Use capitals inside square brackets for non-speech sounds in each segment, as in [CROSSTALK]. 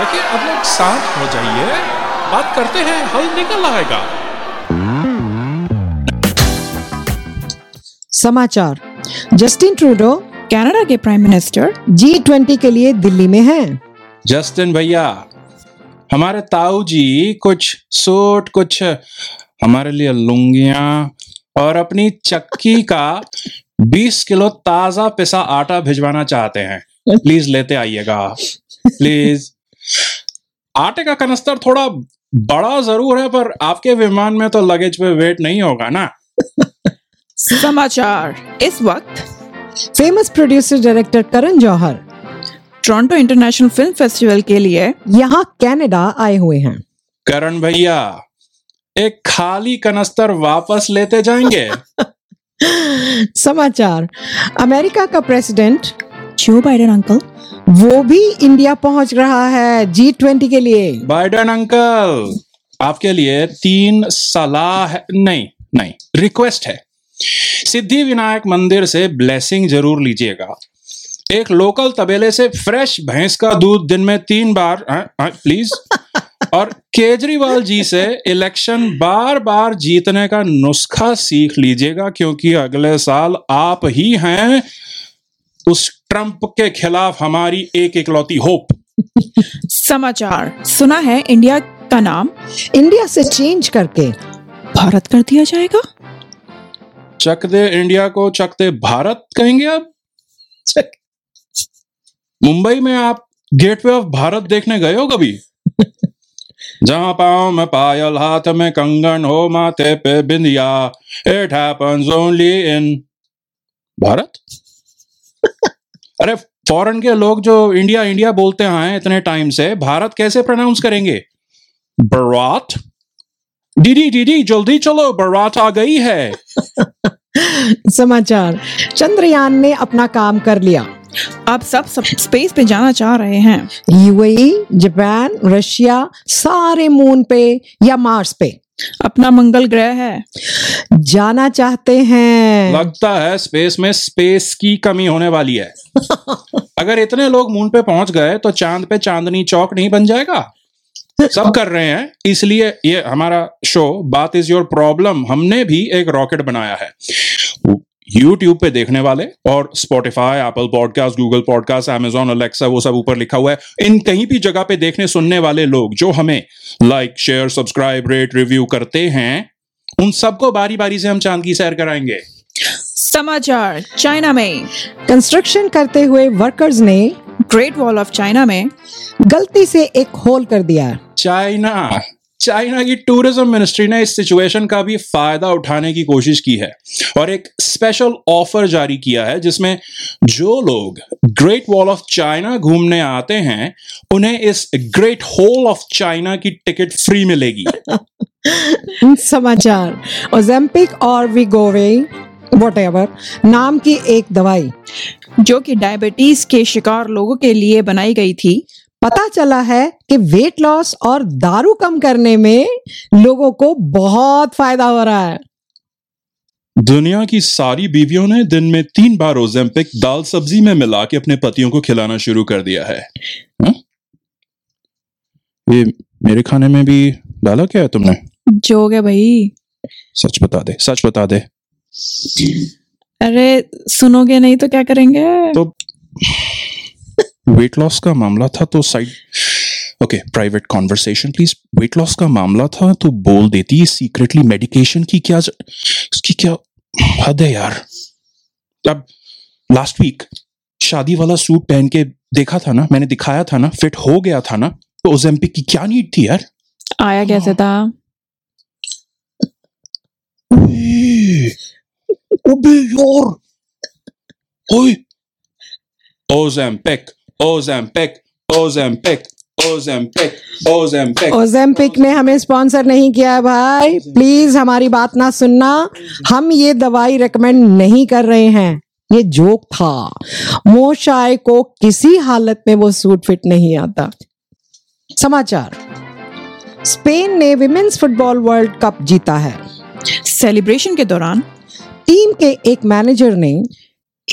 देखिए अब लोग शांत हो जाइए। बात करते हैं हल निकल आएगा। समाचार। जस्टिन ट्रूडो कनाडा के प्राइम मिनिस्टर जी ट्वेंटी के लिए दिल्ली में हैं। जस्टिन भैया हमारे ताऊ जी कुछ सूट कुछ हमारे लिए लुंगिया और अपनी चक्की का 20 किलो ताज़ा पिसा आटा भिजवाना चाहते हैं। [LAUGHS] प्लीज़ लेते आइएगा। प्लीज़। आटे का कनस्तर थोड़ा बड़ा ज़रूर है पर आपके विमान में तो लगेज पे वेट नहीं होगा ना? समाचार इस वक्त। Famous producer director Karan Johar Toronto international film festival के लिए यहाँ कनाडा आए हुए हैं। करण भैया एक खाली कनस्तर वापस लेते जाएँगे? [LAUGHS] समाचार अमेरिका का प्रेसिडेंट जो बाइडेन अंकल वो भी इंडिया पहुँच रहा है जी ट्वेंटी के लिए। बाइडन अंकल आपके लिए तीन सलाह नहीं नहीं रिक्वेस्ट है। सिद्धि विनायक मंदिर से ब्लेसिंग ज़रूर लीजिएगा। एक लोकल तबेले से फ्रेश भैंस का दूध दिन में तीन बार आ, आ, प्लीज़ और केजरीवाल जी से इलेक्शन बार बार जीतने का नुस्खा सीख लीजिएगा क्योंकि अगले साल आप ही हैं उस ट्रंप के खिलाफ हमारी एक इकलौती होप। समाचार। सुना है इंडिया का नाम? इंडिया से चेंज करके। भारत कर दिया जाएगा? चक दे इंडिया को चक दे भारत कहेंगे आप? मुंबई में आप गेटवे ऑफ़ भारत देखने गए हो कभी? [LAUGHS] जहाँ पाओ में पायल हाथ में कंगन हो माथे पे बिंदिया it happens only in Bharat? अरे फॉरेन के लोग जो इंडिया इंडिया बोलते हैं इतने टाइम से भारत कैसे प्रोनाउंस करेंगे? बरात दीदी दीदी जल्दी चलो बारात आ गई है। [LAUGHS] समाचार। चंद्रयान ने अपना काम कर लिया। अब सब, सब स्पेस पे जाना चाह रहे हैं। यूएई जापान रशिया सारे मून पे या मार्स पे। अपना मंगल ग्रह है। जाना चाहते हैं। लगता है स्पेस में स्पेस की कमी होने वाली है। [LAUGHS] अगर इतने लोग मून पे पहुँच गए तो चाँद पे चांदनी चौक नहीं बन जाएगा? सब कर रहे हैं इसलिए ये हमारा शो बात इज़ योर प्रॉब्लम हमने भी एक रॉकेट बनाया है। यूट्यूब पे देखने वाले और Spotify Apple podcast Google podcast Amazon Alexa वो सब ऊपर लिखा हुआ है। इन कहीं भी जगह पे देखने सुनने वाले लोग जो हमें like share subscribe rate review करते हैं उन सबको बारी बारी से हम चाँद की सैर कराएँगे। समाचार चाइना में। कंस्ट्रक्शन करते हुए वर्कर्स ने ग्रेट वॉल ऑफ़ चाइना में गलती से एक होल कर दिया। चाइना। चाइना की टूरिज़्म मिनिस्ट्री ने इस सिचुएशन का भी फ़ायदा उठाने की कोशिश की है और एक स्पेशल ऑफ़र जारी किया है जिसमें जो लोग ग्रेट वॉल ऑफ़ चाइना घूमने आते हैं, उन्हें इस ग्रेट होल ऑफ़ चाइना की टिकट फ्री मिलेगी। [LAUGHS] समाचार। ओजेम्पिक और विगोवे वट नाम की एक दवाई, जो कि डायबिटीज़ के शिकार लोगों के लिए बनाई गई थी पता चला है कि वेट लॉस और दारू कम करने में लोगों को बहुत फ़ायदा हो रहा है। दुनिया की सारी बीवियों ने दिन में तीन बार ओजेम्पिक दाल सब्ज़ी में मिला के अपने पतियों को खिलाना शुरू कर दिया है। हा? ये मेरे खाने में भी डाला क्या है तुमने? जो हो गया भाई। सच बता दे सच बता दे। अरे सुनोगे नहीं तो क्या करेंगे? तो वेट लॉस का मामला था तो side okay private conversation please weight loss का मामला था तो बोल देती है सीक्रेटली मेडिकेशन की क्या उसकी क्या हद है यार? अब लास्ट वीक शादी वाला सूट पहन के देखा था ना मैंने दिखाया था ना फिट हो गया था ना तो ओजेम्पिक की क्या नीड थी यार? आया कैसे था? अबे यार। ओए। Ozempic Ozempic Ozempic Ozempic Ozempic Ozempic ने हमें स्पॉन्सर नहीं किया है भाई। प्लीज़ हमारी बात ना सुनना। हम ये दवाई रेकमेंड नहीं कर रहे हैं। ये जोक था। मोशाय को किसी हालत में वो सूट फिट नहीं आता। समाचार। स्पेन ने विमेन्स फुटबॉल वर्ल्ड कप जीता है। सेलिब्रेशन के दौरान टीम के एक मैनेजर ने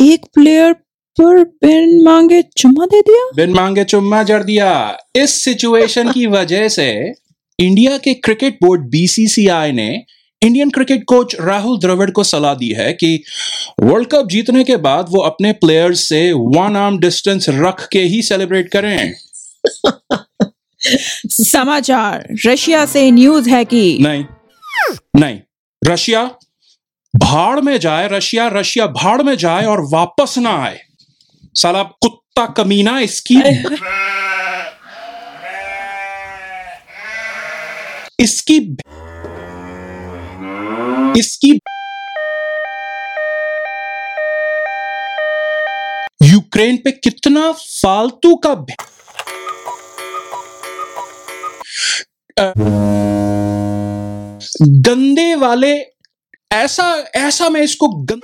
एक प्लेयर पर बिन मांगे चुम्मा दे दिया? बिन मांगे चुम्मा जड़ दिया। इस सिचुएशन की वजह से इंडिया के क्रिकेट बोर्ड बीसीसीआई ने Indian cricket coach Rahul Dravid को सलाह दी है कि वर्ल्ड कप जीतने के बाद वो अपने प्लेयर्स से वन आर्म डिस्टेंस रख के ही सेलिब्रेट करें। [LAUGHS] समाचार। रशिया से न्यूज़ है कि नहीं। नहीं। रशिया भाड़ में जाए रशिया रशिया भाड़ में जाए और वापस ना आए। साला कुत्ता कमीना इसकी इसकी इसकी यूक्रेन पे कितना फालतू का गंदे वाले, ऐसा ऐसा मैं इसको गं...